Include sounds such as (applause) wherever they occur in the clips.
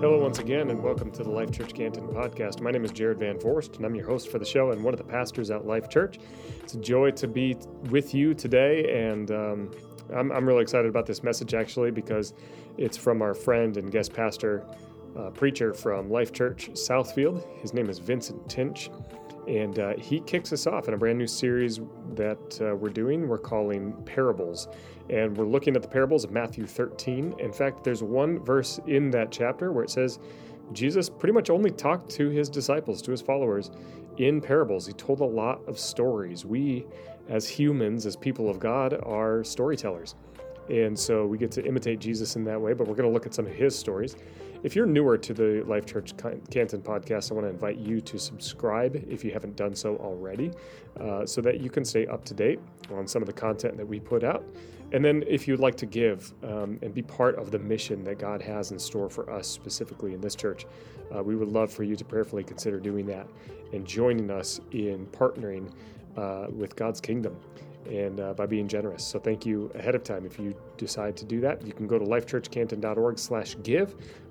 Hello, once again, and welcome to the Life Church Canton podcast. My name is Jared Van Forst, and I'm your host for the show and one of the pastors at Life Church. It's a joy to be with you today, and um, I'm, I'm, really excited about this message actually because it's from our friend and guest pastor, uh, preacher from Life Church Southfield. His name is Vincent Tinch, and uh, he kicks us off in a brand new series that uh, we're doing. We're calling Parables and we're looking at the parables of Matthew 13. In fact, there's one verse in that chapter where it says Jesus pretty much only talked to his disciples, to his followers, in parables. He told a lot of stories. We, as humans, as people of God, are storytellers. And so we get to imitate Jesus in that way, but we're going to look at some of his stories. If you're newer to the Life Church Canton podcast, I want to invite you to subscribe if you haven't done so already, uh, so that you can stay up to date on some of the content that we put out. And then, if you'd like to give um, and be part of the mission that God has in store for us specifically in this church, uh, we would love for you to prayerfully consider doing that and joining us in partnering uh, with God's kingdom and uh, by being generous. So thank you ahead of time if you decide to do that. You can go to lifechurchcanton.org/give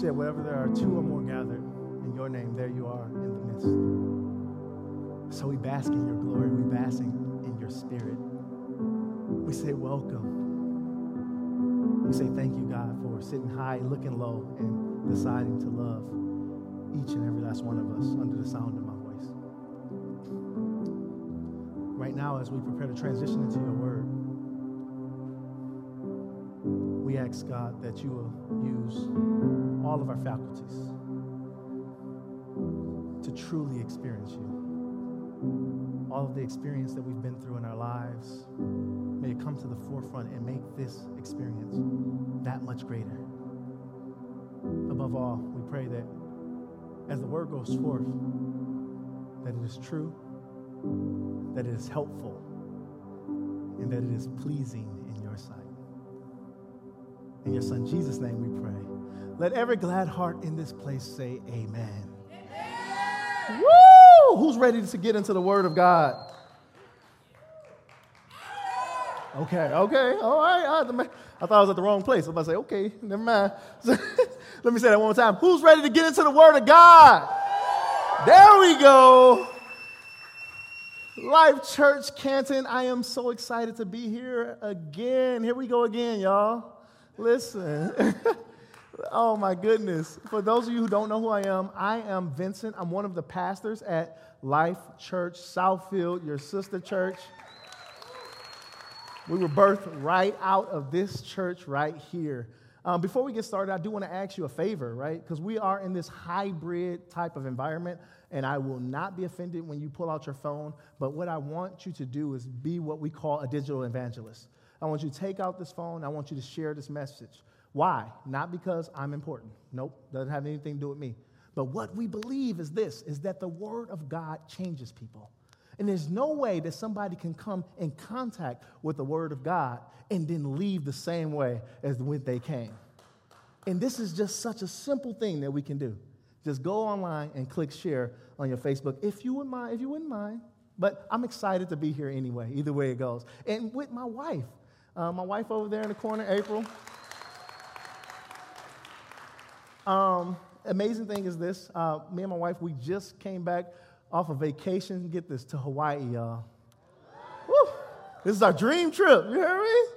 said, wherever there are two or more gathered in your name, there you are in the midst. So we bask in your glory. We bask in your spirit. We say, welcome. We say, thank you, God, for sitting high, looking low, and deciding to love each and every last one of us under the sound of my voice. Right now, as we prepare to transition into your word, ask God that you will use all of our faculties to truly experience you. All of the experience that we've been through in our lives, may it come to the forefront and make this experience that much greater. Above all, we pray that as the word goes forth, that it is true, that it is helpful, and that it is pleasing in your sight. In your son Jesus' name we pray. Let every glad heart in this place say amen. amen. Woo! Who's ready to get into the word of God? Okay, okay, all right. I thought I was at the wrong place. I'm about to say, okay, never mind. (laughs) Let me say that one more time. Who's ready to get into the word of God? There we go. Life Church Canton, I am so excited to be here again. Here we go again, y'all. Listen. (laughs) Oh my goodness. For those of you who don't know who I am, I am Vincent. I'm one of the pastors at Life Church Southfield, your sister church. We were birthed right out of this church right here. Um, before we get started, I do want to ask you a favor, right? Because we are in this hybrid type of environment, and I will not be offended when you pull out your phone. But what I want you to do is be what we call a digital evangelist. I want you to take out this phone, I want you to share this message. Why? Not because I'm important. Nope, doesn't have anything to do with me. But what we believe is this is that the word of God changes people. And there's no way that somebody can come in contact with the word of God and then leave the same way as when they came. And this is just such a simple thing that we can do. Just go online and click share on your Facebook if you wouldn't mind, if you wouldn't mind. But I'm excited to be here anyway, either way it goes. And with my wife, uh, my wife over there in the corner, April. Um, amazing thing is this uh, me and my wife, we just came back off a vacation, get this, to Hawaii, y'all. Woo! This is our dream trip, you hear me?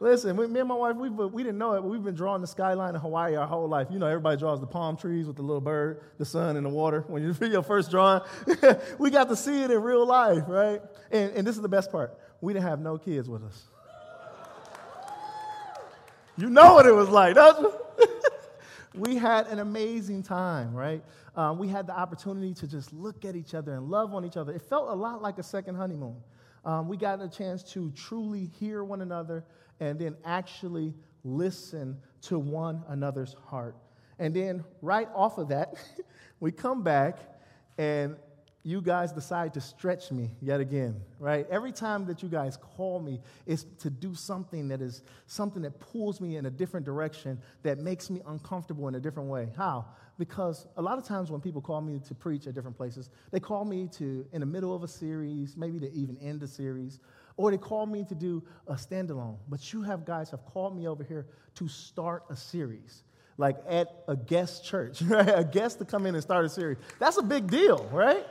Listen, me and my wife, we, we didn't know it, but we've been drawing the skyline of Hawaii our whole life. You know, everybody draws the palm trees with the little bird, the sun, and the water. When you do (laughs) your first drawing, (laughs) we got to see it in real life, right? And, and this is the best part we didn't have no kids with us. You know what it was like, don't you? (laughs) we had an amazing time, right? Um, we had the opportunity to just look at each other and love on each other. It felt a lot like a second honeymoon. Um, we got a chance to truly hear one another and then actually listen to one another's heart. And then, right off of that, (laughs) we come back and you guys decide to stretch me yet again, right? Every time that you guys call me, it's to do something that is something that pulls me in a different direction, that makes me uncomfortable in a different way. How? Because a lot of times when people call me to preach at different places, they call me to, in the middle of a series, maybe to even end a series, or they call me to do a standalone. But you have guys have called me over here to start a series like at a guest church, (laughs) right? A guest to come in and start a series. That's a big deal, right?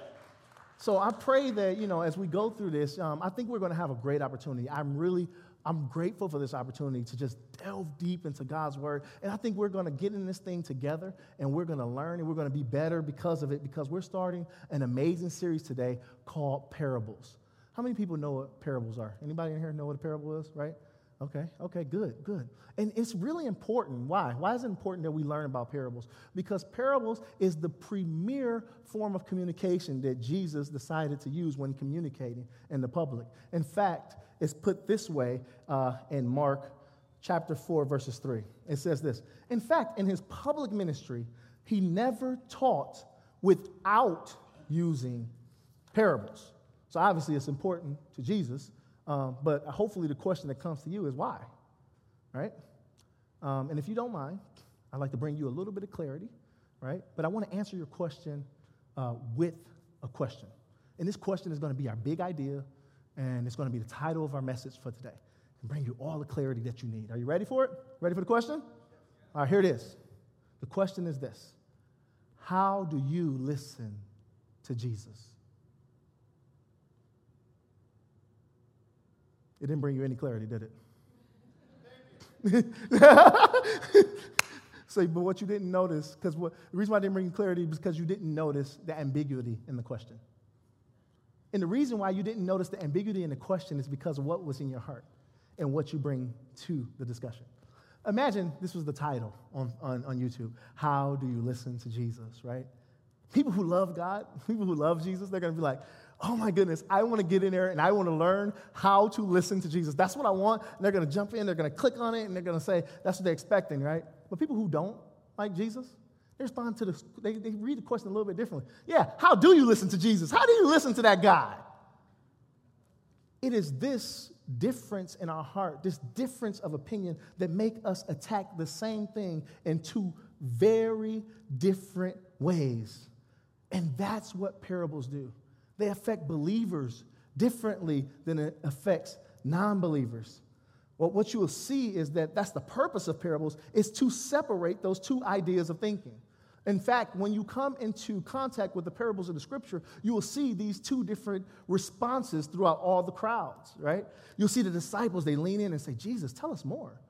So I pray that, you know, as we go through this, um, I think we're going to have a great opportunity. I'm really, I'm grateful for this opportunity to just delve deep into God's word. And I think we're going to get in this thing together and we're going to learn and we're going to be better because of it because we're starting an amazing series today called Parables. How many people know what parables are? Anybody in here know what a parable is, right? Okay, okay, good, good. And it's really important. Why? Why is it important that we learn about parables? Because parables is the premier form of communication that Jesus decided to use when communicating in the public. In fact, it's put this way uh, in Mark chapter 4, verses 3. It says this In fact, in his public ministry, he never taught without using parables. So obviously, it's important to Jesus um, but hopefully, the question that comes to you is why, right? Um, and if you don't mind, I'd like to bring you a little bit of clarity, right? But I want to answer your question uh, with a question. And this question is going to be our big idea, and it's going to be the title of our message for today and bring you all the clarity that you need. Are you ready for it? Ready for the question? All right, here it is. The question is this How do you listen to Jesus? It didn't bring you any clarity, did it? (laughs) Say, but what you didn't notice, because the reason why I didn't bring you clarity is because you didn't notice the ambiguity in the question. And the reason why you didn't notice the ambiguity in the question is because of what was in your heart and what you bring to the discussion. Imagine this was the title on, on, on YouTube How Do You Listen to Jesus, right? People who love God, (laughs) people who love Jesus, they're to be like, oh my goodness, I want to get in there and I want to learn how to listen to Jesus. That's what I want. And they're going to jump in, they're going to click on it, and they're going to say, that's what they're expecting, right? But people who don't like Jesus, they respond to the, they, they read the question a little bit differently. Yeah, how do you listen to Jesus? How do you listen to that guy? It is this difference in our heart, this difference of opinion that make us attack the same thing in two very different ways. And that's what parables do. They affect believers differently than it affects non believers. Well, what you will see is that that's the purpose of parables is to separate those two ideas of thinking. In fact, when you come into contact with the parables of the scripture, you will see these two different responses throughout all the crowds, right? You'll see the disciples, they lean in and say, Jesus, tell us more.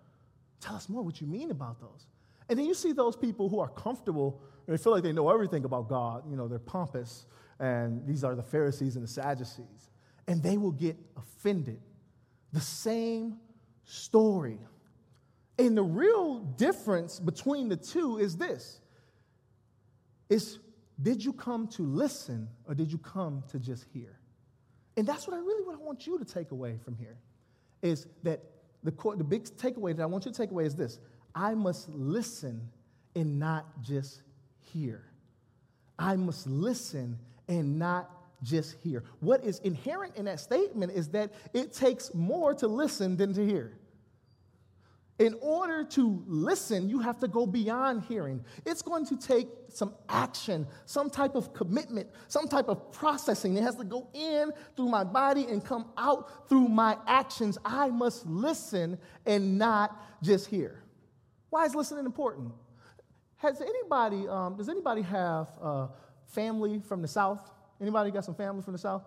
Tell us more what you mean about those. And then you see those people who are comfortable and they feel like they know everything about God. You know, they're pompous and these are the Pharisees and the Sadducees, and they will get offended. The same story. And the real difference between the two is this is did you come to listen or did you come to just hear? And that's what I really what I want you to take away from here is that the, the big takeaway that I want you to take away is this I must listen and not just hear. I must listen and not just hear. What is inherent in that statement is that it takes more to listen than to hear. In order to listen, you have to go beyond hearing. It's going to take some action, some type of commitment, some type of processing. It has to go in through my body and come out through my actions. I must listen and not just hear. Why is listening important? Has anybody, um, does anybody have uh, family from the South? Anybody got some family from the South?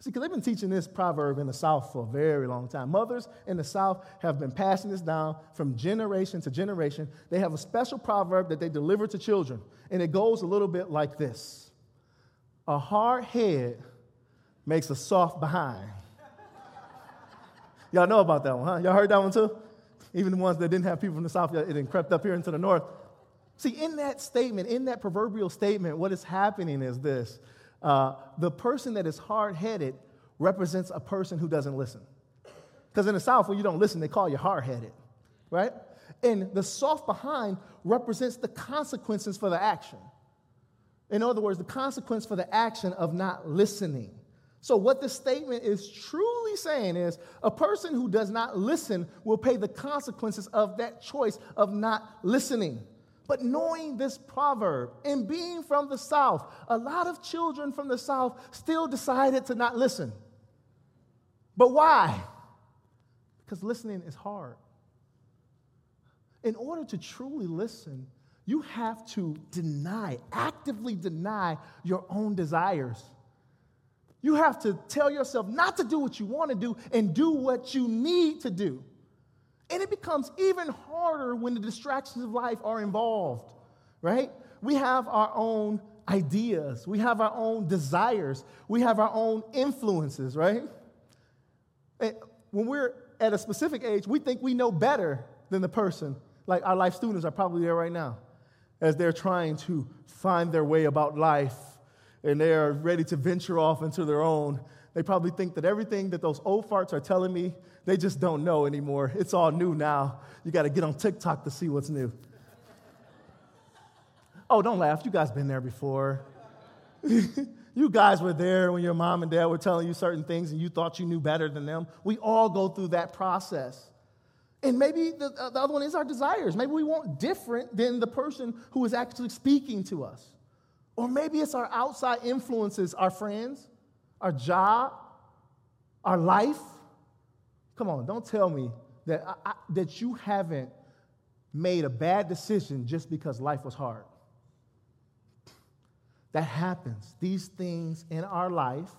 See, because they've been teaching this proverb in the South for a very long time. Mothers in the South have been passing this down from generation to generation. They have a special proverb that they deliver to children, and it goes a little bit like this A hard head makes a soft behind. Y'all know about that one, huh? Y'all heard that one too? Even the ones that didn't have people from the South, it had crept up here into the North. See, in that statement, in that proverbial statement, what is happening is this uh, the person that is hard headed represents a person who doesn't listen. Because in the South, when you don't listen, they call you hard headed, right? And the soft behind represents the consequences for the action. In other words, the consequence for the action of not listening. So, what this statement is truly saying is a person who does not listen will pay the consequences of that choice of not listening. But knowing this proverb and being from the South, a lot of children from the South still decided to not listen. But why? Because listening is hard. In order to truly listen, you have to deny, actively deny your own desires. You have to tell yourself not to do what you want to do and do what you need to do. And it becomes even harder when the distractions of life are involved, right? We have our own ideas, we have our own desires, we have our own influences, right? And when we're at a specific age, we think we know better than the person. Like our life students are probably there right now as they're trying to find their way about life and they are ready to venture off into their own. They probably think that everything that those old farts are telling me, they just don't know anymore. It's all new now. You got to get on TikTok to see what's new. oh, don't laugh. You guys been there before. (laughs) you guys were there when your mom and dad were telling you certain things and you thought you knew better than them. We all go through that process. And maybe the, uh, the other one is our desires. Maybe we want different than the person who is actually speaking to us. Or maybe it's our outside influences, our friends, our job, our life. Come on, don't tell me that, I, I, that you haven't made a bad decision just because life was hard. That happens. These things in our life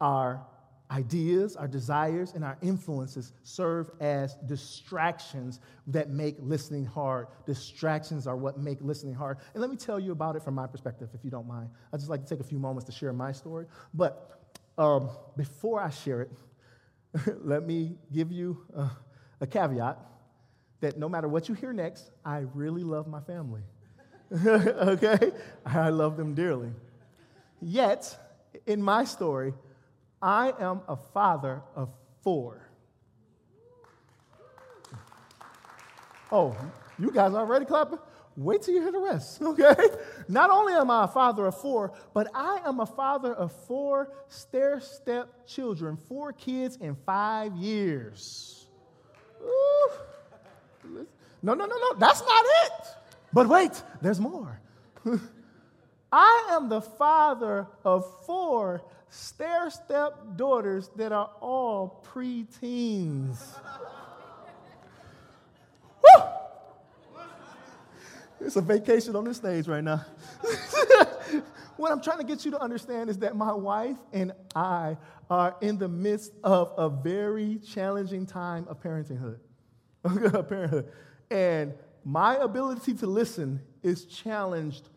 our ideas, our desires, and our influences serve as distractions that make listening hard. Distractions are what make listening hard. And let me tell you about it from my perspective, if you don't mind. I'd just like to take a few moments to share my story. But um, before I share it, (laughs) let me give you a, a caveat that no matter what you hear next, I really love my family. (laughs) okay? I love them dearly. Yet, in my story, I am a father of four. Oh, you guys already clapping? Wait till you hear the rest, (laughs) okay? Not only am I a father of four, but I am a father of four stair step children, four kids in five years. Ooh. No, no, no, no, that's not it. But wait, there's more. (laughs) I am the father of four stair step daughters that are all preteens. (laughs) Woo! It's a vacation on this stage right now. (laughs) what I'm trying to get you to understand is that my wife and I are in the midst of a very challenging time of parenthood. (laughs) parenthood. And my ability to listen is challenged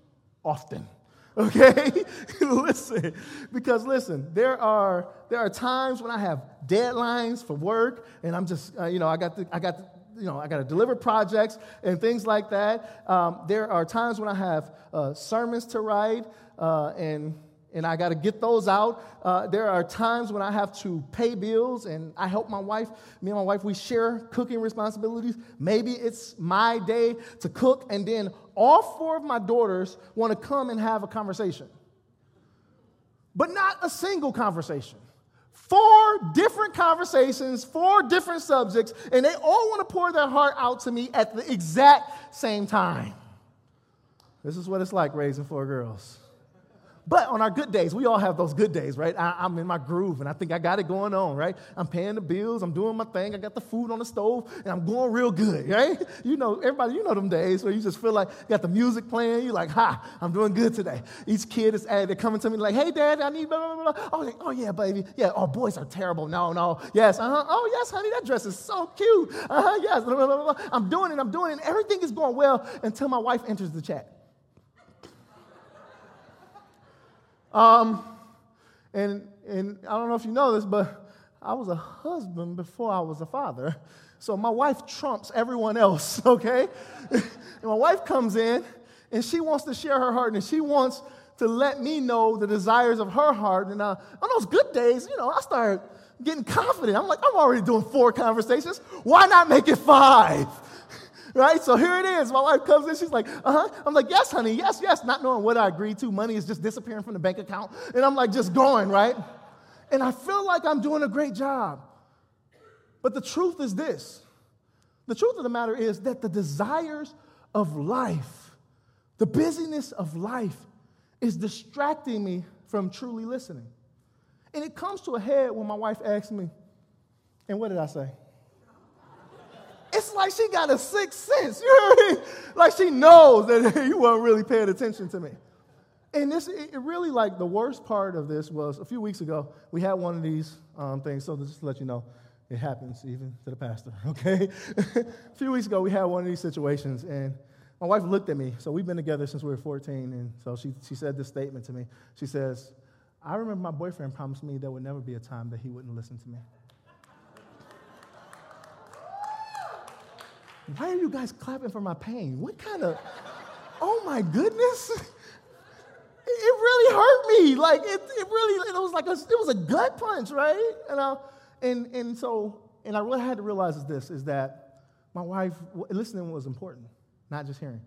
often. (laughs) Okay? listen, because listen, there are there are times when I have deadlines for work and I'm just uh, you know, I got the, I got the, you know, I got to deliver projects and things like that. Um, there are times when I have uh, sermons to write uh, and and I got to get those out. Uh, there are times when I have to pay bills, and I help my wife. Me and my wife, we share cooking responsibilities. Maybe it's my day to cook, and then all four of my daughters want to come and have a conversation. But not a single conversation. Four different conversations, four different subjects, and they all want to pour their heart out to me at the exact same time. This is what it's like raising four girls. But on our good days, we all have those good days, right? I, am in my groove and I think I got it going on, right? I'm paying the bills, I'm doing my thing, I got the food on the stove, and I'm going real good, (laughs) right? You know, everybody, you know them days where you just feel like you got the music playing, you're like, ha, I'm doing good today. Each kid is, they're coming to me like, hey, dad, I need blah, blah, blah. Oh, like, oh yeah, baby. Yeah, oh, boys are terrible. No, no. Yes, uh-huh. Oh, yes, honey, that dress is so cute. Uh-huh, yes. Blah, blah, blah, I'm doing it, I'm doing it. Everything is going well until my wife enters the chat. Um, and, and I don't know if you know this, but I was a husband before I was a father. So my wife trumps everyone else, (laughs) okay? and my wife comes in and she wants to share her heart and she wants to let me know the desires of her heart. And uh, on those good days, you know, I start getting confident. I'm like, I'm already doing four conversations. Why not make it five? Right? So here it is. My wife comes in, she's like, uh huh. I'm like, yes, honey, yes, yes, not knowing what I agreed to. Money is just disappearing from the bank account. And I'm like, just going, right? And I feel like I'm doing a great job. But the truth is this the truth of the matter is that the desires of life, the busyness of life, is distracting me from truly listening. And it comes to a head when my wife asks me, and what did I say? It's like she got a sixth sense. You know what I mean? Like she knows that you weren't really paying attention to me. And this, it really like the worst part of this was a few weeks ago, we had one of these um, things. So just to let you know, it happens even to the pastor, (laughs) okay? a few weeks ago, we had one of these situations, and my wife looked at me. So we've been together since we were 14, and so she, she said this statement to me. She says, I remember my boyfriend promised me there would never be a time that he wouldn't listen to me. Why are you guys clapping for my pain? What kind of, oh my goodness. It really hurt me. Like, it, it really, it was like a, it was a gut punch, right? And, uh, and, and so, and I really had to realize is this, is that my wife, listening was important, not just hearing.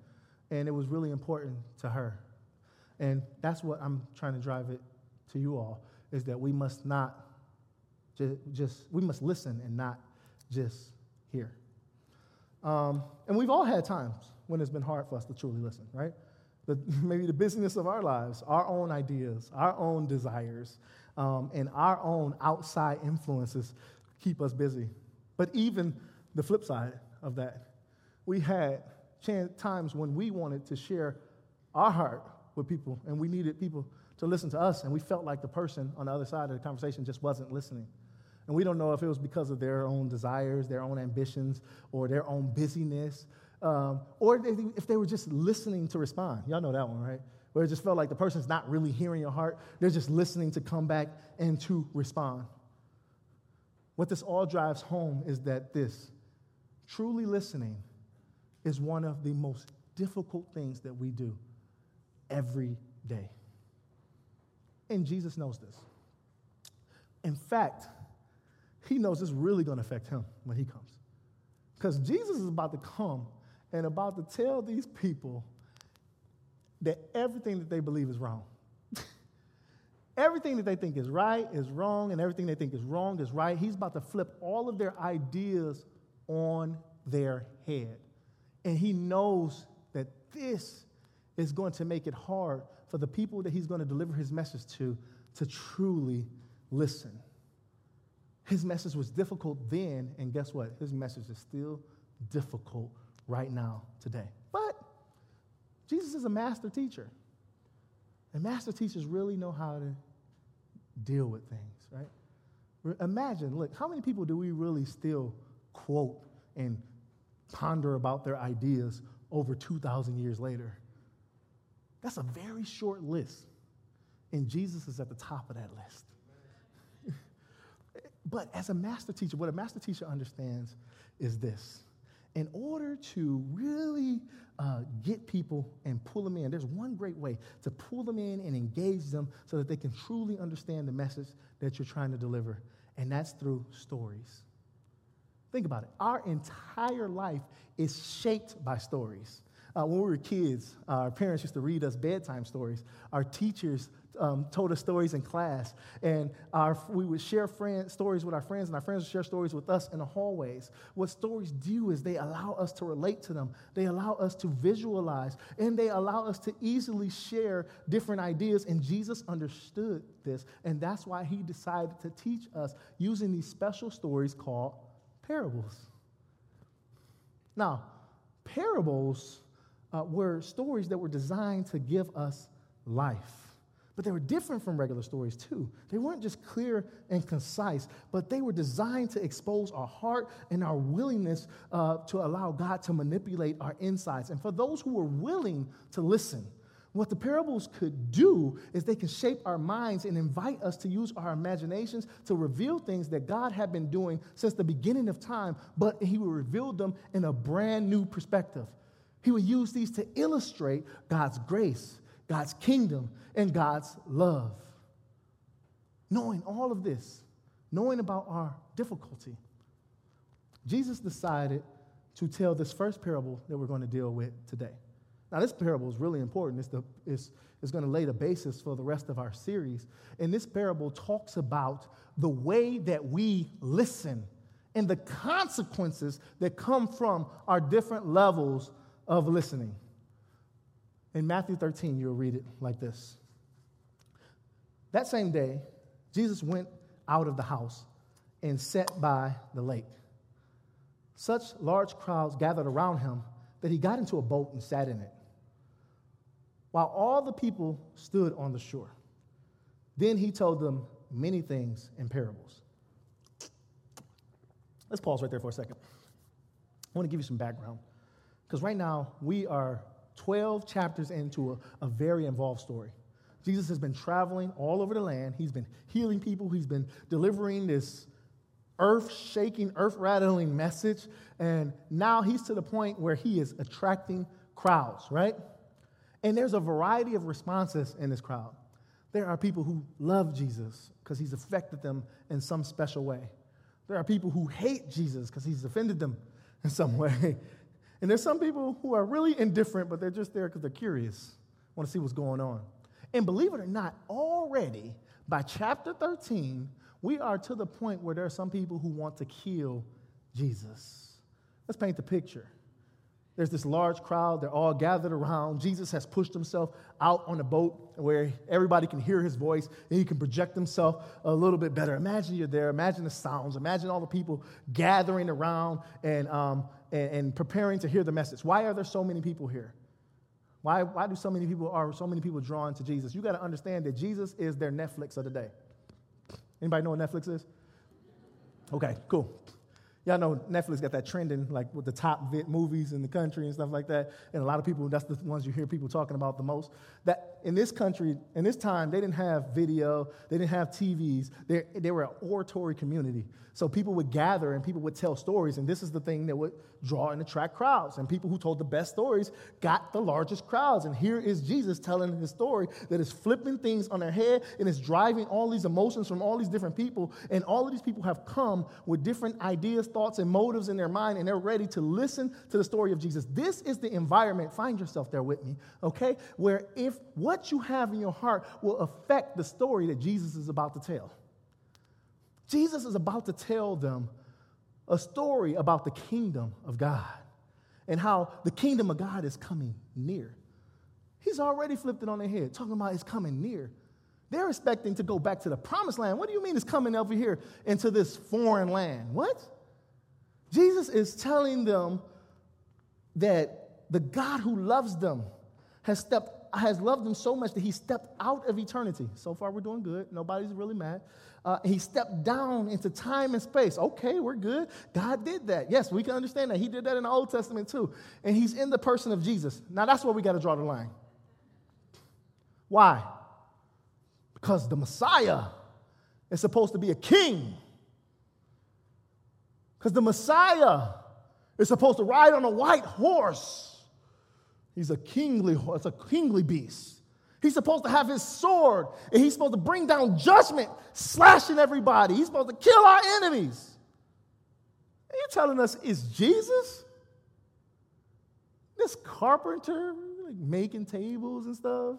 And it was really important to her. And that's what I'm trying to drive it to you all, is that we must not just, just we must listen and not just hear. Um, and we've all had times when it's been hard for us to truly listen, right? The, (laughs) maybe the busyness of our lives, our own ideas, our own desires, um, and our own outside influences keep us busy. But even the flip side of that, we had times when we wanted to share our heart with people and we needed people to listen to us, and we felt like the person on the other side of the conversation just wasn't listening. And we don't know if it was because of their own desires, their own ambitions, or their own busyness, um, or if they were just listening to respond. Y'all know that one, right? Where it just felt like the person's not really hearing your heart, they're just listening to come back and to respond. What this all drives home is that this truly listening is one of the most difficult things that we do every day. And Jesus knows this. In fact, he knows it's really going to affect him when he comes. Because Jesus is about to come and about to tell these people that everything that they believe is wrong. (laughs) everything that they think is right is wrong, and everything they think is wrong is right. He's about to flip all of their ideas on their head. And he knows that this is going to make it hard for the people that he's going to deliver his message to to truly listen. His message was difficult then, and guess what? His message is still difficult right now, today. But Jesus is a master teacher. And master teachers really know how to deal with things, right? Imagine, look, how many people do we really still quote and ponder about their ideas over 2,000 years later? That's a very short list. And Jesus is at the top of that list. But as a master teacher, what a master teacher understands is this. In order to really uh, get people and pull them in, there's one great way to pull them in and engage them so that they can truly understand the message that you're trying to deliver, and that's through stories. Think about it. Our entire life is shaped by stories. Uh, when we were kids, our parents used to read us bedtime stories. Our teachers um, told us stories in class, and our, we would share friend, stories with our friends, and our friends would share stories with us in the hallways. What stories do is they allow us to relate to them, they allow us to visualize, and they allow us to easily share different ideas. And Jesus understood this, and that's why he decided to teach us using these special stories called parables. Now, parables uh, were stories that were designed to give us life. But they were different from regular stories, too. They weren't just clear and concise, but they were designed to expose our heart and our willingness uh, to allow God to manipulate our insides. And for those who were willing to listen, what the parables could do is they can shape our minds and invite us to use our imaginations to reveal things that God had been doing since the beginning of time, but He would reveal them in a brand new perspective. He would use these to illustrate God's grace, God's kingdom, and God's love. Knowing all of this, knowing about our difficulty, Jesus decided to tell this first parable that we're going to deal with today. Now, this parable is really important. It's, the, it's, it's going to lay the basis for the rest of our series. And this parable talks about the way that we listen and the consequences that come from our different levels of listening. In Matthew 13, you'll read it like this That same day, Jesus went out of the house and sat by the lake. Such large crowds gathered around him that he got into a boat and sat in it, while all the people stood on the shore. Then he told them many things in parables. Let's pause right there for a second. I want to give you some background. Because right now, we are 12 chapters into a, a very involved story. Jesus has been traveling all over the land. He's been healing people. He's been delivering this earth shaking, earth rattling message. And now he's to the point where he is attracting crowds, right? And there's a variety of responses in this crowd. There are people who love Jesus because he's affected them in some special way. There are people who hate Jesus because he's offended them in some (laughs) way. And there's some people who are really indifferent, but they're just there because they're curious, want to see what's going on. And believe it or not, already by chapter 13, we are to the point where there are some people who want to kill Jesus. Let's paint the picture. There's this large crowd, they're all gathered around. Jesus has pushed himself out on a boat where everybody can hear his voice and he can project himself a little bit better. Imagine you're there, imagine the sounds, imagine all the people gathering around and, um, and, and preparing to hear the message. Why are there so many people here? Why, why do so many people are so many people drawn to Jesus? You got to understand that Jesus is their Netflix of the day. Anybody know what Netflix is? Okay, cool. Y'all know Netflix got that trending, like with the top movies in the country and stuff like that. And a lot of people, that's the ones you hear people talking about the most. That in this country, in this time, they didn't have video, they didn't have TVs. They, they were an oratory community. So people would gather and people would tell stories, and this is the thing that would draw and attract crowds. And people who told the best stories got the largest crowds. And here is Jesus telling his story that is flipping things on their head and is driving all these emotions from all these different people. And all of these people have come with different ideas, thoughts, and motives in their mind, and they're ready to listen to the story of Jesus. This is the environment, find yourself there with me, okay? Where if what you have in your heart will affect the story that Jesus is about to tell. Jesus is about to tell them a story about the kingdom of God and how the kingdom of God is coming near. He's already flipped it on their head, talking about it's coming near. They're expecting to go back to the promised land. What do you mean it's coming over here into this foreign land? What? Jesus is telling them that the God who loves them has stepped has loved them so much that he stepped out of eternity. So far, we're doing good. Nobody's really mad. Uh, he stepped down into time and space. Okay, we're good. God did that. Yes, we can understand that. He did that in the Old Testament too. And he's in the person of Jesus. Now, that's where we got to draw the line. Why? Because the Messiah is supposed to be a king. Because the Messiah is supposed to ride on a white horse. He's a kingly, it's a kingly beast. He's supposed to have his sword, and he's supposed to bring down judgment, slashing everybody. He's supposed to kill our enemies. And you're telling us it's Jesus? This carpenter, like making tables and stuff?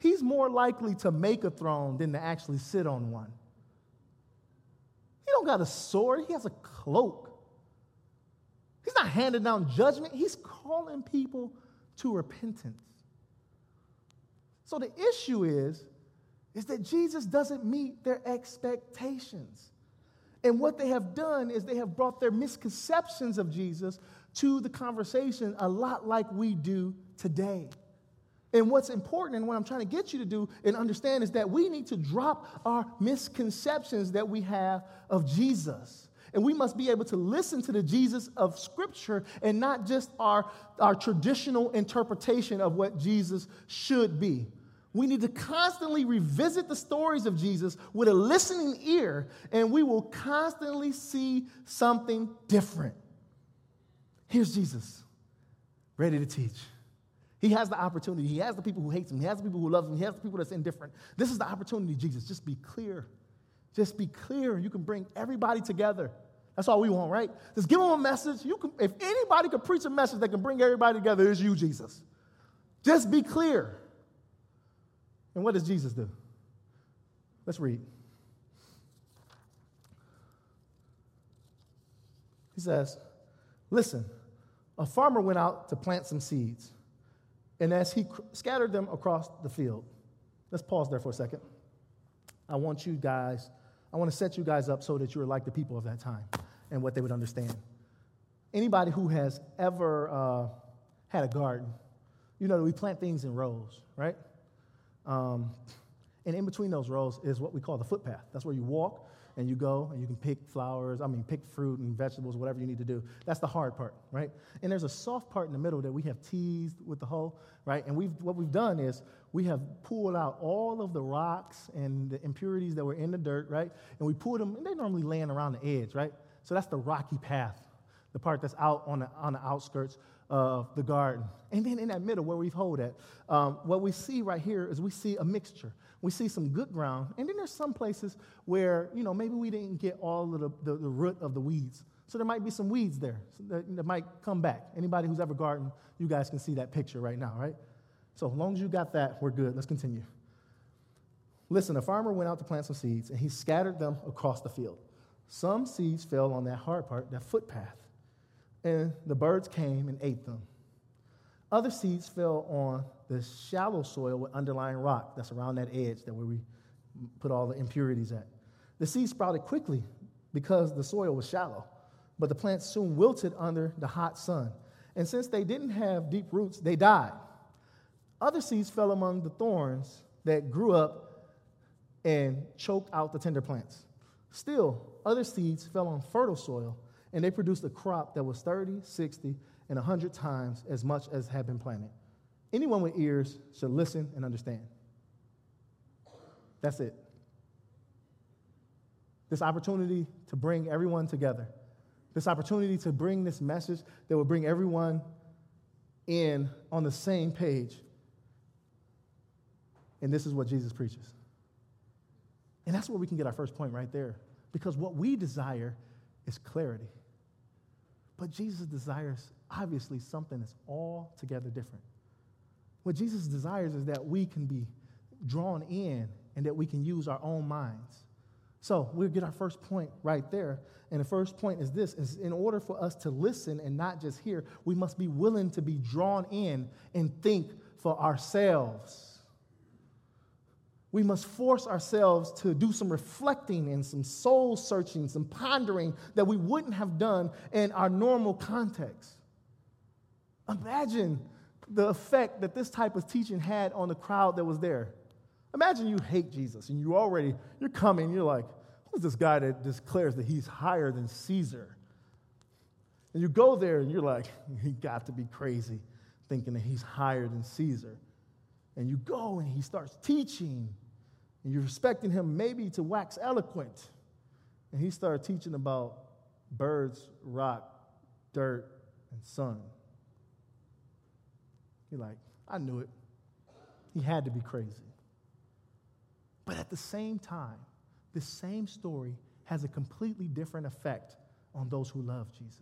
He's more likely to make a throne than to actually sit on one. Don't got a sword, he has a cloak. He's not handing down judgment, he's calling people to repentance. So the issue is, is that Jesus doesn't meet their expectations. And what they have done is they have brought their misconceptions of Jesus to the conversation a lot like we do today. And what's important and what I'm trying to get you to do and understand is that we need to drop our misconceptions that we have of Jesus. And we must be able to listen to the Jesus of Scripture and not just our, our traditional interpretation of what Jesus should be. We need to constantly revisit the stories of Jesus with a listening ear, and we will constantly see something different. Here's Jesus, ready to teach. He has the opportunity. He has the people who hate him. He has the people who love him. He has the people that's indifferent. This is the opportunity, Jesus. Just be clear. Just be clear, you can bring everybody together. That's all we want, right? Just give them a message. You can, if anybody could preach a message that can bring everybody together, it's you, Jesus. Just be clear. And what does Jesus do? Let's read. He says, Listen, a farmer went out to plant some seeds, and as he scattered them across the field, let's pause there for a second. I want you guys, I want to set you guys up so that you're like the people of that time and what they would understand. Anybody who has ever uh, had a garden, you know that we plant things in rows, right? Um, and in between those rows is what we call the footpath. That's where you walk and you go and you can pick flowers, I mean, pick fruit and vegetables, whatever you need to do. That's the hard part, right? And there's a soft part in the middle that we have teased with the hoe, right? And we've, what we've done is we have pulled out all of the rocks and the impurities that were in the dirt, right? And we pulled them, and they normally land around the edge, right? So that's the rocky path, the part that's out on the, on the outskirts of the garden. And then in that middle where we've hold at, um, what we see right here is we see a mixture. We see some good ground, and then there's some places where, you know, maybe we didn't get all of the, the, the root of the weeds. So there might be some weeds there that, that might come back. Anybody who's ever gardened, you guys can see that picture right now, right? So as long as you got that, we're good. Let's continue. Listen, a farmer went out to plant some seeds, and he scattered them across the field. Some seeds fell on that hard part, that footpath, and the birds came and ate them. Other seeds fell on the shallow soil with underlying rock that's around that edge that where we put all the impurities at. The seeds sprouted quickly because the soil was shallow, but the plants soon wilted under the hot sun. And since they didn't have deep roots, they died. Other seeds fell among the thorns that grew up and choked out the tender plants. Still, other seeds fell on fertile soil, and they produced a crop that was 30, 60, and 100 times as much as had been planted. Anyone with ears should listen and understand. That's it. This opportunity to bring everyone together, this opportunity to bring this message that will bring everyone in on the same page. And this is what Jesus preaches. And that's where we can get our first point right there. Because what we desire is clarity. But Jesus desires, obviously, something that's altogether different. What Jesus desires is that we can be drawn in and that we can use our own minds. So we'll get our first point right there. And the first point is this is in order for us to listen and not just hear, we must be willing to be drawn in and think for ourselves we must force ourselves to do some reflecting and some soul searching, some pondering that we wouldn't have done in our normal context. Imagine the effect that this type of teaching had on the crowd that was there. Imagine you hate Jesus and you already, you're coming, you're like, who's this guy that declares that he's higher than Caesar? And you go there and you're like, (laughs) he got to be crazy thinking that he's higher than Caesar. And you go and he starts teaching and you're expecting him maybe to wax eloquent. And he started teaching about birds, rock, dirt, and sun. You're like, I knew it. He had to be crazy. But at the same time, this same story has a completely different effect on those who love Jesus.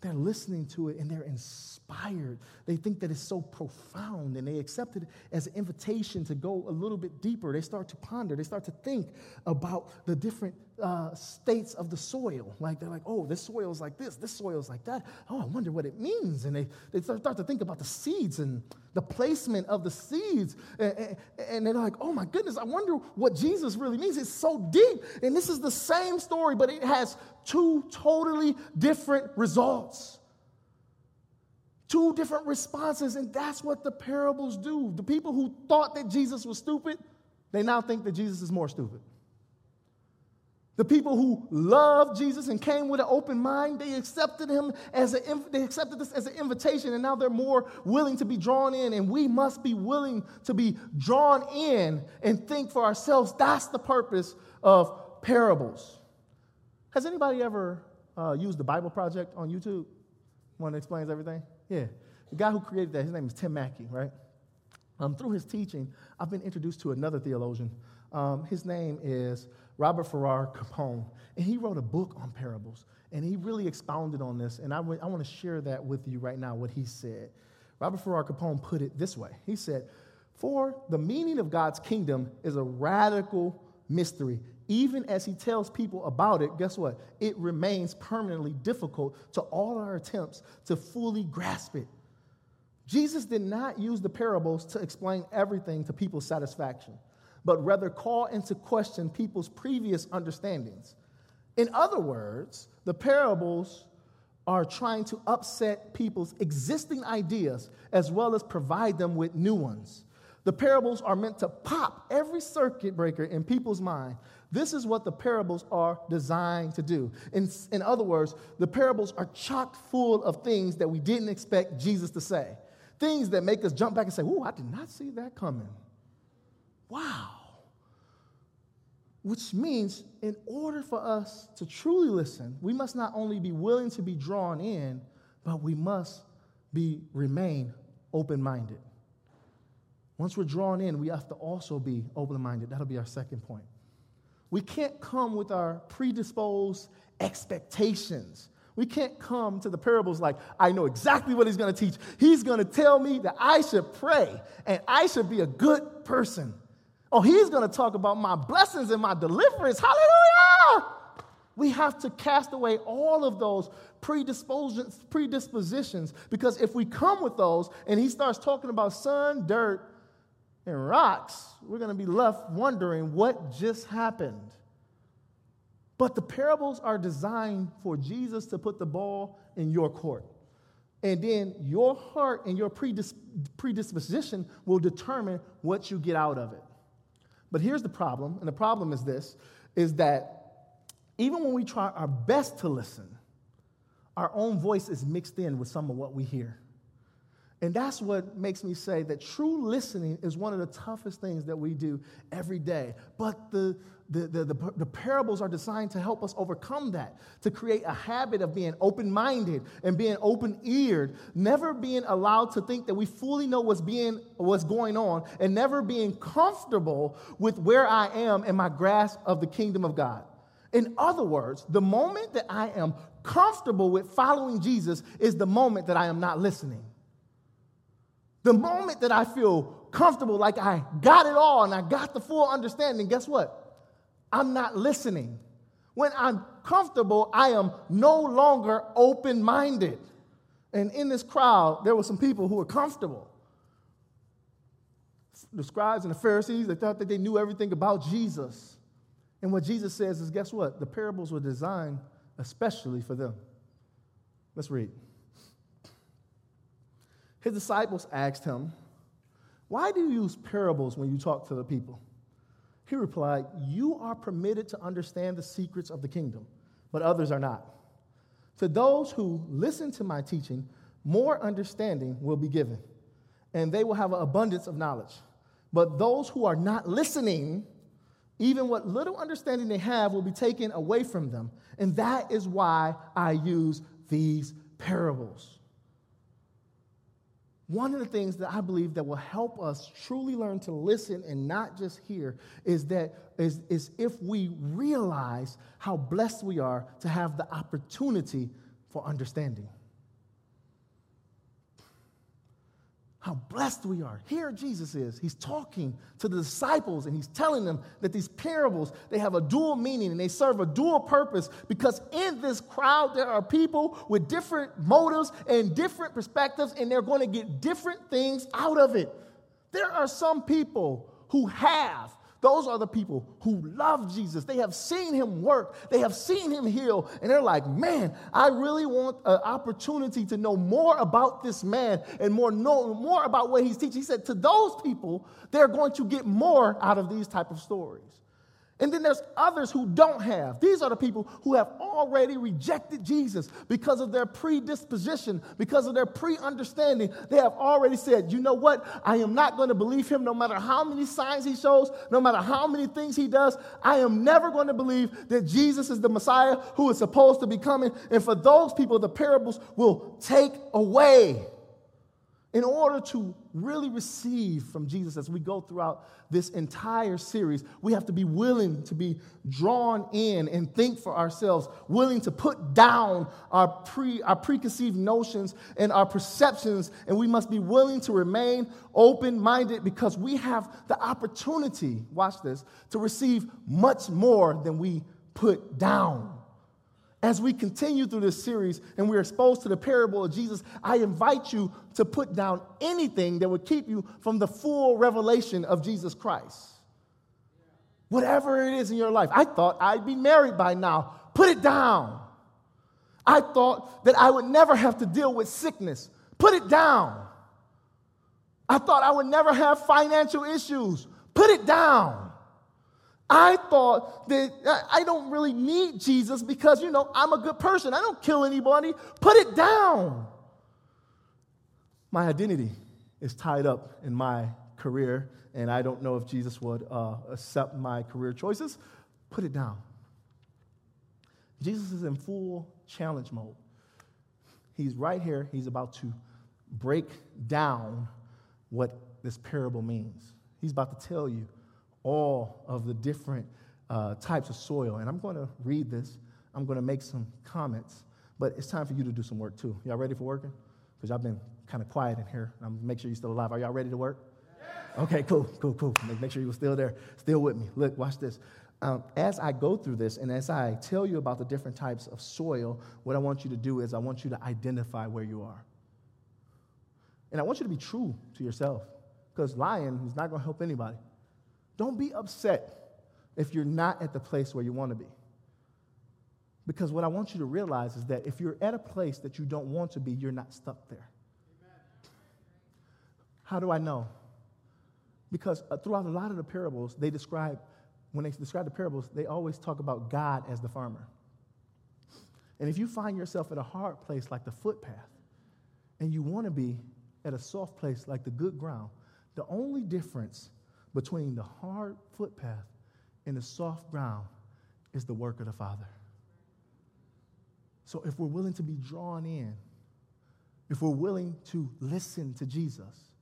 They're listening to it and they're inspired. They think that it's so profound and they accept it as an invitation to go a little bit deeper. They start to ponder, they start to think about the different uh, states of the soil. Like they're like, oh, this soil is like this, this soil is like that. Oh, I wonder what it means. And they, they start to think about the seeds and the placement of the seeds. And, and they're like, oh my goodness, I wonder what Jesus really means. It's so deep. And this is the same story, but it has two totally different results. Two different responses, and that's what the parables do. The people who thought that Jesus was stupid, they now think that Jesus is more stupid. The people who loved Jesus and came with an open mind, they accepted him as a, they accepted this as an invitation, and now they're more willing to be drawn in. And we must be willing to be drawn in and think for ourselves. That's the purpose of parables. Has anybody ever uh, used the Bible Project on YouTube? One that explains everything? Yeah. The guy who created that, his name is Tim Mackie, right? Um, through his teaching, I've been introduced to another theologian Um, his name is Robert Farrar Capon, and he wrote a book on parables. And he really expounded on this, and I, w- I want to share that with you right now, what he said. Robert Farrar Capon put it this way He said, For the meaning of God's kingdom is a radical mystery. Even as he tells people about it, guess what? It remains permanently difficult to all our attempts to fully grasp it. Jesus did not use the parables to explain everything to people's satisfaction, but rather call into question people's previous understandings. In other words, the parables are trying to upset people's existing ideas as well as provide them with new ones. The parables are meant to pop every circuit breaker in people's mind. This is what the parables are designed to do. In, in other words, the parables are chock full of things that we didn't expect Jesus to say. Things that make us jump back and say, Ooh, I did not see that coming. Wow. Which means, in order for us to truly listen, we must not only be willing to be drawn in, but we must be remain open-minded. Once we're drawn in, we have to also be open-minded. That'll be our second point. We can't come with our predisposed expectations. We can't come to the parables like, I know exactly what he's going to teach. He's going to tell me that I should pray and I should be a good person. Oh, he's going to talk about my blessings and my deliverance. Hallelujah! We have to cast away all of those predispositions, because if we come with those and he starts talking about sun, dirt, and rocks, we're going to be left wondering what just happened. But the parables are designed for Jesus to put the ball in your court. And then your heart and your predisp- predisposition will determine what you get out of it. But here's the problem, and the problem is this is that even when we try our best to listen, our own voice is mixed in with some of what we hear. And that's what makes me say that true listening is one of the toughest things that we do every day. But the, the, the, the, the parables are designed to help us overcome that, to create a habit of being open minded and being open eared, never being allowed to think that we fully know what's, being, what's going on, and never being comfortable with where I am in my grasp of the kingdom of God. In other words, the moment that I am comfortable with following Jesus is the moment that I am not listening. The moment that I feel comfortable, like I got it all and I got the full understanding, guess what? I'm not listening. When I'm comfortable, I am no longer open minded. And in this crowd, there were some people who were comfortable. The scribes and the Pharisees, they thought that they knew everything about Jesus. And what Jesus says is guess what? The parables were designed especially for them. Let's read. His disciples asked him, Why do you use parables when you talk to the people? He replied, You are permitted to understand the secrets of the kingdom, but others are not. To those who listen to my teaching, more understanding will be given, and they will have an abundance of knowledge. But those who are not listening, even what little understanding they have will be taken away from them. And that is why I use these parables. One of the things that I believe that will help us truly learn to listen and not just hear is that is, is if we realize how blessed we are to have the opportunity for understanding. How blessed we are. Here Jesus is. He's talking to the disciples and he's telling them that these parables, they have a dual meaning and they serve a dual purpose because in this crowd there are people with different motives and different perspectives and they're going to get different things out of it. There are some people who have those are the people who love Jesus. They have seen him work, they have seen him heal, and they're like, man, I really want an opportunity to know more about this man and more know more about what he's teaching. He said, to those people, they're going to get more out of these type of stories. And then there's others who don't have. These are the people who have already rejected Jesus because of their predisposition, because of their pre understanding. They have already said, you know what? I am not going to believe him no matter how many signs he shows, no matter how many things he does. I am never going to believe that Jesus is the Messiah who is supposed to be coming. And for those people, the parables will take away. In order to really receive from Jesus as we go throughout this entire series, we have to be willing to be drawn in and think for ourselves, willing to put down our, pre, our preconceived notions and our perceptions, and we must be willing to remain open minded because we have the opportunity, watch this, to receive much more than we put down. As we continue through this series and we're exposed to the parable of Jesus, I invite you to put down anything that would keep you from the full revelation of Jesus Christ. Whatever it is in your life. I thought I'd be married by now. Put it down. I thought that I would never have to deal with sickness. Put it down. I thought I would never have financial issues. Put it down. I thought that I don't really need Jesus because, you know, I'm a good person. I don't kill anybody. Put it down. My identity is tied up in my career, and I don't know if Jesus would uh, accept my career choices. Put it down. Jesus is in full challenge mode. He's right here. He's about to break down what this parable means. He's about to tell you all of the different uh, types of soil. And I'm going to read this. I'm going to make some comments, but it's time for you to do some work too. Y'all ready for working? Because y'all been kind of quiet in here. I'm make sure you're still alive. Are y'all ready to work? Okay, cool, cool, cool. Make, make sure you're still there, still with me. Look, watch this. Um, as I go through this and as I tell you about the different types of soil, what I want you to do is I want you to identify where you are. And I want you to be true to yourself because lying is not going to help anybody. Don't be upset if you're not at the place where you want to be. Because what I want you to realize is that if you're at a place that you don't want to be, you're not stuck there. How do I know? Because uh, throughout a lot of the parables, they describe, when they describe the parables, they always talk about God as the farmer. And if you find yourself at a hard place like the footpath, and you want to be at a soft place like the good ground, the only difference between the hard footpath and the soft ground is the work of the Father. So if we're willing to be drawn in, if we're willing to listen to Jesus,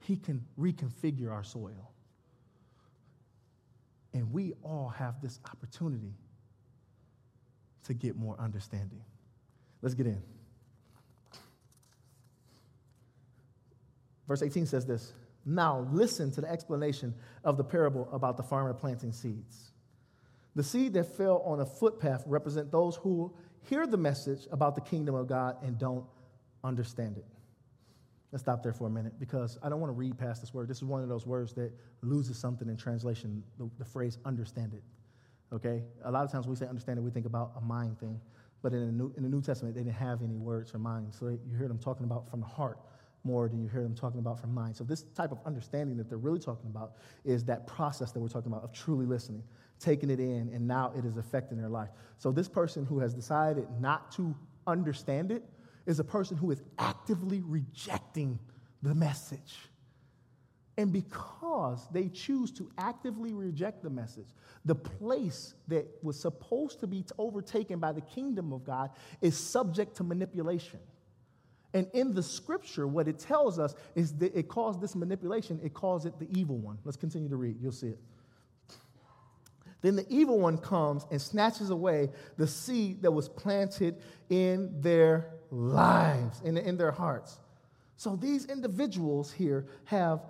He can reconfigure our soil. And we all have this opportunity to get more understanding. Let's get in. Verse 18 says this now, listen to the explanation of the parable about the farmer planting seeds. The seed that fell on a footpath represent those who hear the message about the kingdom of God and don't understand it. Let's stop there for a minute because I don't want to read past this word. This is one of those words that loses something in translation, the, the phrase understand it. Okay? A lot of times we say understand it, we think about a mind thing. But in the, New, in the New Testament, they didn't have any words for mind. So you hear them talking about from the heart more than you hear them talking about from mine. So, this type of understanding that they're really talking about is that process that we're talking about of truly listening, taking it in, and now it is affecting their life. So, this person who has decided not to understand it is a person who is actively rejecting the message. And because they choose to actively reject the message, the place that was supposed to be overtaken by the kingdom of God is subject to manipulation. And in the scripture, what it tells us is that it calls this manipulation, it calls it the evil one. Let's continue to read, you'll see it. Then the evil one comes and snatches away the seed that was planted in their lives, in, in their hearts. So these individuals here have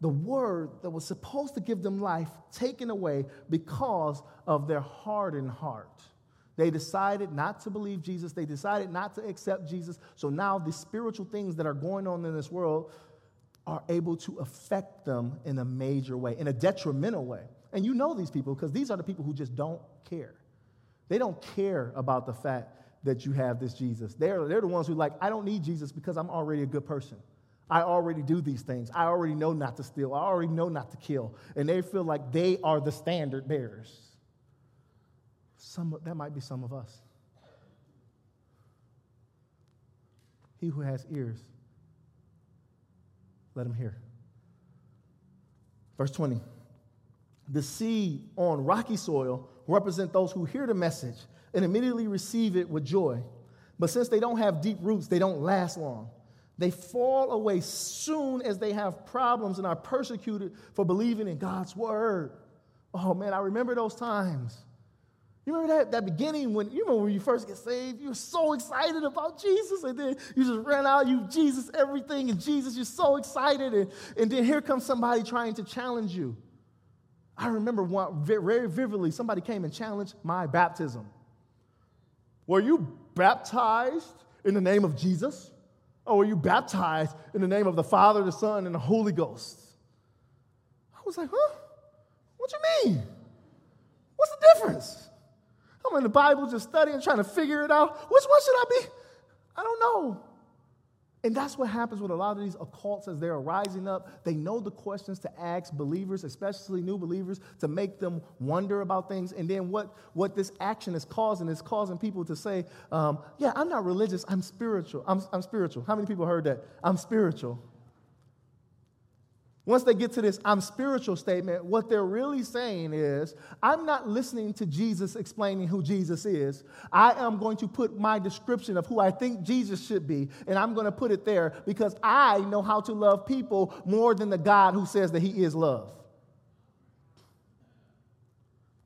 the word that was supposed to give them life taken away because of their hardened heart. They decided not to believe Jesus. They decided not to accept Jesus. So now the spiritual things that are going on in this world are able to affect them in a major way, in a detrimental way. And you know these people because these are the people who just don't care. They don't care about the fact that you have this Jesus. They're, they're the ones who like, I don't need Jesus because I'm already a good person. I already do these things. I already know not to steal. I already know not to kill. And they feel like they are the standard bearers. Some, that might be some of us. He who has ears, let him hear. Verse 20. The seed on rocky soil represent those who hear the message and immediately receive it with joy. But since they don't have deep roots, they don't last long. They fall away soon as they have problems and are persecuted for believing in God's word. Oh man, I remember those times. You remember that, that beginning when you remember when you first get saved, you were so excited about Jesus, and then you just ran out, you Jesus everything, and Jesus, you're so excited, and, and then here comes somebody trying to challenge you. I remember one, very vividly, somebody came and challenged my baptism. Were you baptized in the name of Jesus? Or were you baptized in the name of the Father, the Son, and the Holy Ghost? I was like, huh? What do you mean? What's the difference? I'm in the Bible just studying, trying to figure it out. Which one should I be? I don't know. And that's what happens with a lot of these occults as they're rising up. They know the questions to ask believers, especially new believers, to make them wonder about things. And then what, what this action is causing is causing people to say, um, Yeah, I'm not religious, I'm spiritual. I'm, I'm spiritual. How many people heard that? I'm spiritual. Once they get to this I'm spiritual statement, what they're really saying is, I'm not listening to Jesus explaining who Jesus is. I am going to put my description of who I think Jesus should be, and I'm going to put it there because I know how to love people more than the God who says that he is love.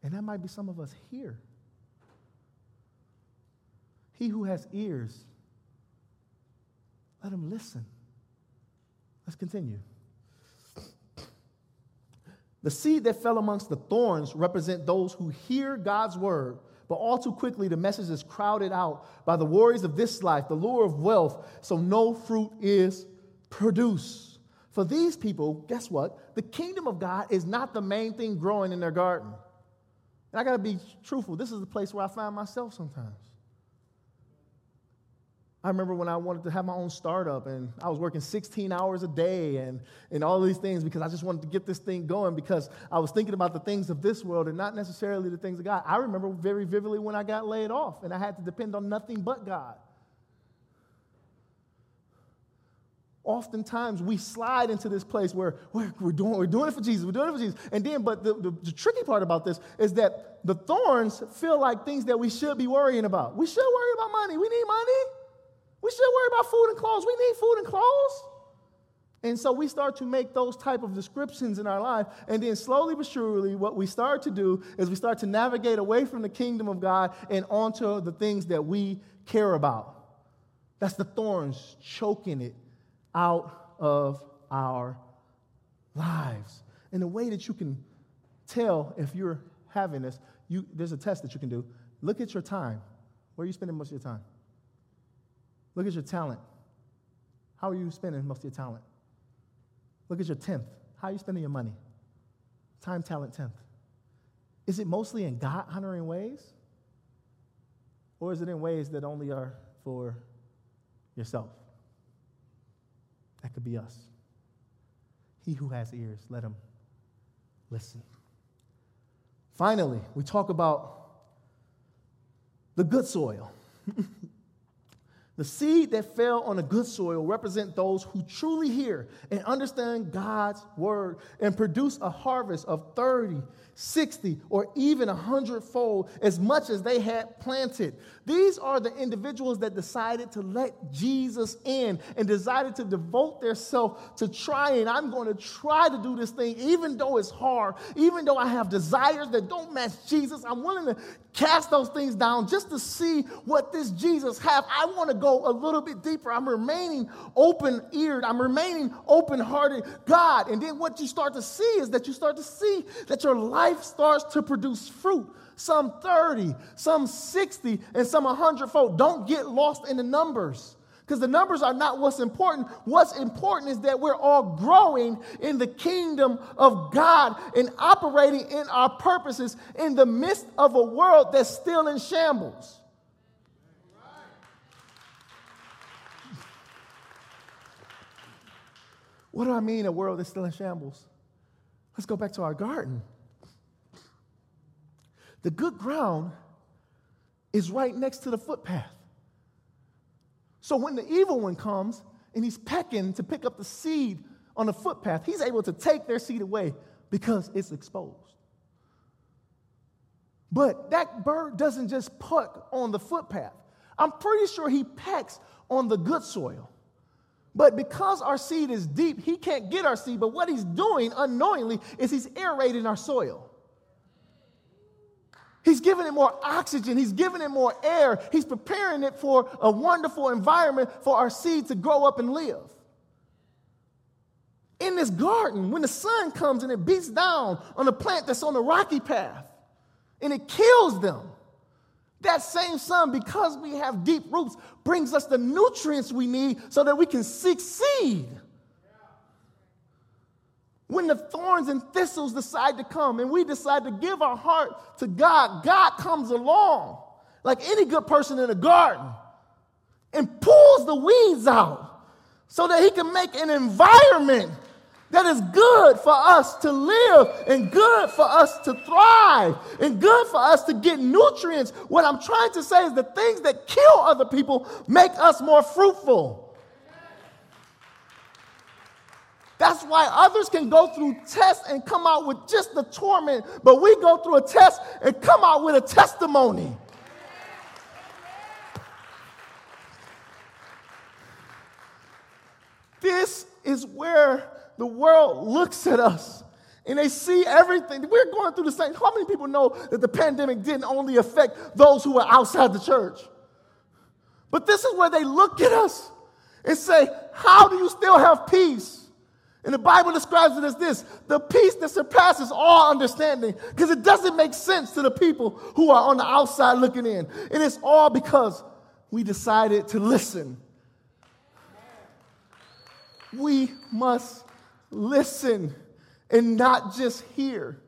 And that might be some of us here. He who has ears, let him listen. Let's continue. The seed that fell amongst the thorns represent those who hear God's word, but all too quickly the message is crowded out by the worries of this life, the lure of wealth, so no fruit is produced. For these people, guess what? The kingdom of God is not the main thing growing in their garden. And I got to be truthful, this is the place where I find myself sometimes. I remember when I wanted to have my own startup and I was working 16 hours a day and, and all these things because I just wanted to get this thing going because I was thinking about the things of this world and not necessarily the things of God. I remember very vividly when I got laid off and I had to depend on nothing but God. Oftentimes we slide into this place where we're, we're, doing, we're doing it for Jesus, we're doing it for Jesus. And then, but the, the, the tricky part about this is that the thorns feel like things that we should be worrying about. We should worry about money. We need money. We should worry about food and clothes. We need food and clothes. And so we start to make those type of descriptions in our life. And then slowly but surely, what we start to do is we start to navigate away from the kingdom of God and onto the things that we care about. That's the thorns choking it out of our lives. And the way that you can tell if you're having this, you, there's a test that you can do. Look at your time. Where are you spending most of your time? Look at your talent. How are you spending most of your talent? Look at your tenth. How are you spending your money? Time, talent, tenth. Is it mostly in God honoring ways? Or is it in ways that only are for yourself? That could be us. He who has ears, let him listen. Finally, we talk about the good soil. (laughs) The seed that fell on a good soil represent those who truly hear and understand God's word and produce a harvest of 30, 60, or even a hundredfold as much as they had planted. These are the individuals that decided to let Jesus in and decided to devote themselves to trying. I'm going to try to do this thing, even though it's hard, even though I have desires that don't match Jesus. I'm willing to cast those things down just to see what this Jesus have. I want to go a little bit deeper. I'm remaining open-eared. I'm remaining open-hearted. God, and then what you start to see is that you start to see that your life starts to produce fruit some 30, some 60, and some 100 fold. Don't get lost in the numbers because the numbers are not what's important. What's important is that we're all growing in the kingdom of God and operating in our purposes in the midst of a world that's still in shambles. What do I mean, a world that's still in shambles? Let's go back to our garden. The good ground is right next to the footpath. So when the evil one comes and he's pecking to pick up the seed on the footpath, he's able to take their seed away because it's exposed. But that bird doesn't just peck on the footpath. I'm pretty sure he pecks on the good soil But because our seed is deep, he can't get our seed. But what he's doing unknowingly is he's aerating our soil. He's giving it more oxygen. He's giving it more air. He's preparing it for a wonderful environment for our seed to grow up and live. In this garden, when the sun comes and it beats down on a plant that's on the rocky path and it kills them, that same sun, because we have deep roots, brings us the nutrients we need so that we can succeed. When the thorns and thistles decide to come and we decide to give our heart to God, God comes along like any good person in a garden and pulls the weeds out so that he can make an environment that is good for us to live and good for us to thrive and good for us to get nutrients. What I'm trying to say is the things that kill other people make us more fruitful. That's why others can go through tests and come out with just the torment, but we go through a test and come out with a testimony. This is where the world looks at us and they see everything. We're going through the same. How many people know that the pandemic didn't only affect those who were outside the church? But this is where they look at us and say, How do you still have peace? And the Bible describes it as this the peace that surpasses all understanding, because it doesn't make sense to the people who are on the outside looking in. And it's all because we decided to listen. We must listen and not just hear.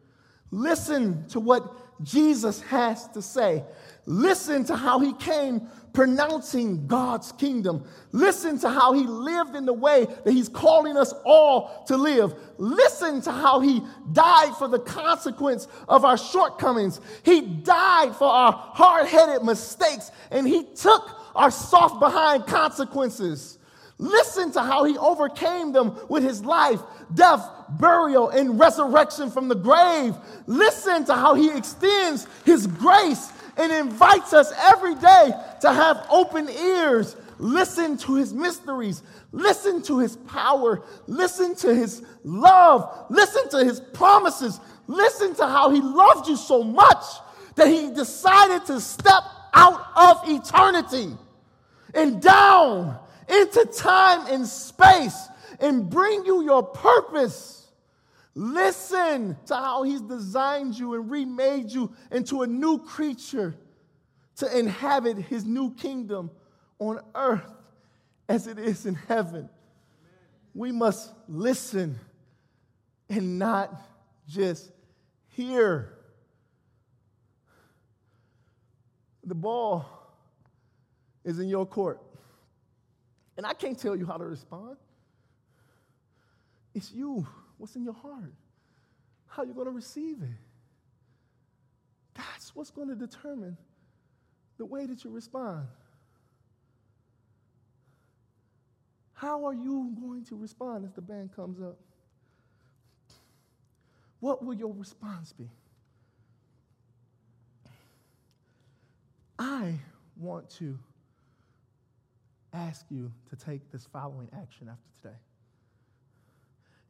Listen to what Jesus has to say. Listen to how he came pronouncing God's kingdom. Listen to how he lived in the way that he's calling us all to live. Listen to how he died for the consequence of our shortcomings. He died for our hard headed mistakes, and he took our soft behind consequences. Listen to how he overcame them with his life, death, burial, and resurrection from the grave. Listen to how he extends his grace and invites us every day to have open ears, listen to his mysteries, listen to his power, listen to his love, listen to his promises, listen to how he loved you so much that he decided to step out of eternity and down into time and space and bring you your purpose Listen to how He's designed you and remade you into a new creature to inhabit His new kingdom on earth as it is in heaven. We must listen and not just hear. The ball is in your court. And I can't tell you how to respond. It's you. What's in your heart? How are you going to receive it? That's what's going to determine the way that you respond. How are you going to respond as the band comes up? What will your response be? I want to ask you to take this following action after today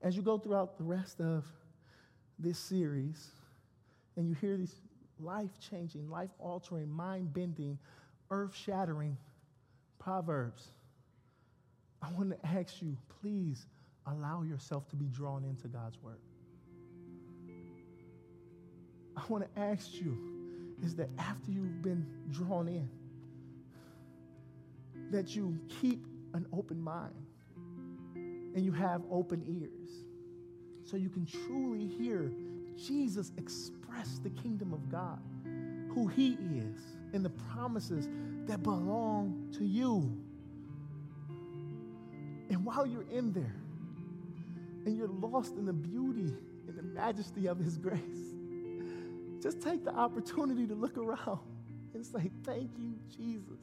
as you go throughout the rest of this series and you hear these life changing, life altering, mind bending, earth shattering proverbs, I want to ask you please allow yourself to be drawn into God's word. I want to ask you is that after you've been drawn in, that you keep an open mind and you have open ears so you can truly hear Jesus express the kingdom of God, who he is, and the promises that belong to you. And while you're in there and you're lost in the beauty and the majesty of his grace, just take the opportunity to look around (laughs) and say, Thank you, Jesus,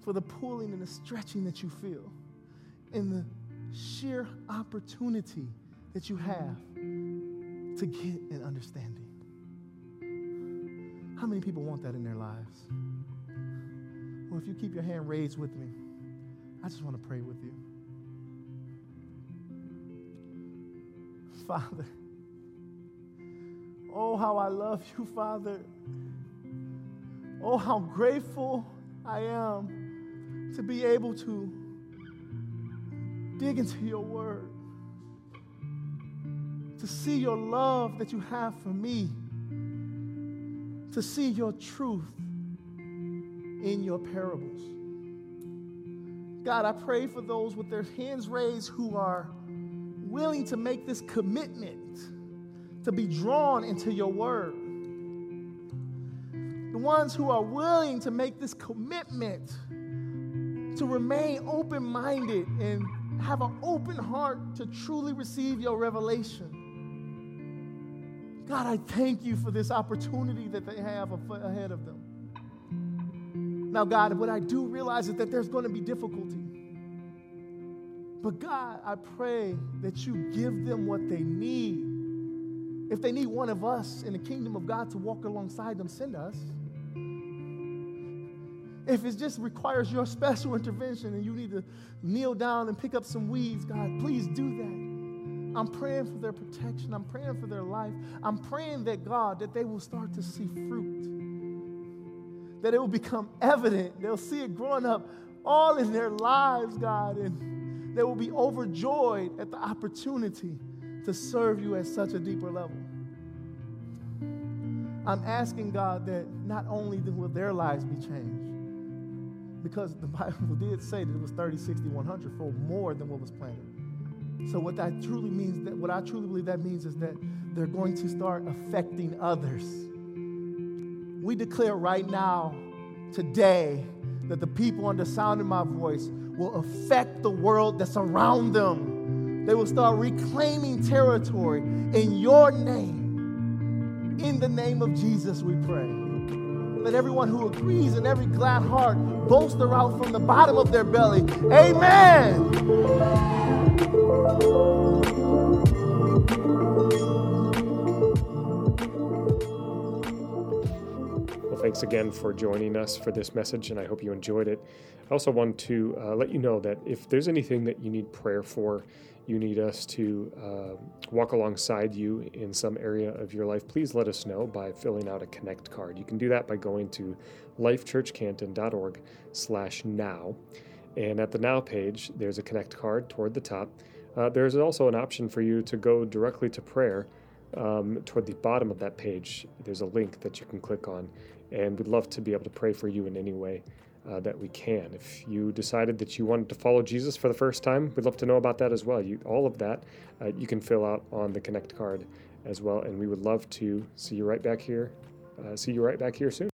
for the pulling and the stretching that you feel and the sheer opportunity that you have to get an understanding. How many people want that in their lives? Well, if you keep your hand raised with me, I just want to pray with you. Father, oh, how I love you, Father. Oh, how grateful I am to be able to dig into your word, to see your love that you have for me, to see your truth in your parables. God, I pray for those with their hands raised who are willing to make this commitment to be drawn into your word. The ones who are willing to make this commitment to remain open minded and have an open heart to truly receive your revelation. God, I thank you for this opportunity that they have ahead of them. Now, God, what I do realize is that there's going to be difficulty. But God, I pray that you give them what they need. If they need one of us in the kingdom of God to walk alongside them, send us. If it just requires your special intervention and you need to kneel down and pick up some weeds, God, please do that. I'm praying for their protection. I'm praying for their life. I'm praying that, God, that they will start to see fruit that it will become evident. They'll see it growing up all in their lives, God, and they will be overjoyed at the opportunity to serve you at such a deeper level. I'm asking God that not only will their lives be changed, because the (laughs) Bible did say that it was 30, 60, 100 for more than what was planted. So what that truly means, that what I truly believe that means is that they're going to start affecting others we declare right now, today, that the people under sound of my voice will affect the world that's around them. They will start reclaiming territory in your name. In the name of Jesus, we pray. Let everyone who agrees and every glad heart boast out from the bottom of their belly. Amen. Well, thanks again for joining us for this message, and I hope you enjoyed it. I also want to uh, let you know that if there's anything that you need prayer for, you need us to uh, walk alongside you in some area of your life, please let us know by filling out a Connect card. You can do that by going to lifechurchcanton.org slash now. And at the Now page, there's a Connect card toward the top. Uh, there's also an option for you to go directly to prayer um, toward the bottom of that page. There's a link that you can click on and we'd love to be able to pray for you in any way uh, that we can. If you decided that you wanted to follow Jesus for the first time, we'd love to know about that as well. You, all of that uh, you can fill out on the Connect card as well, and we would love to see you right back here. Uh, see you right back here soon.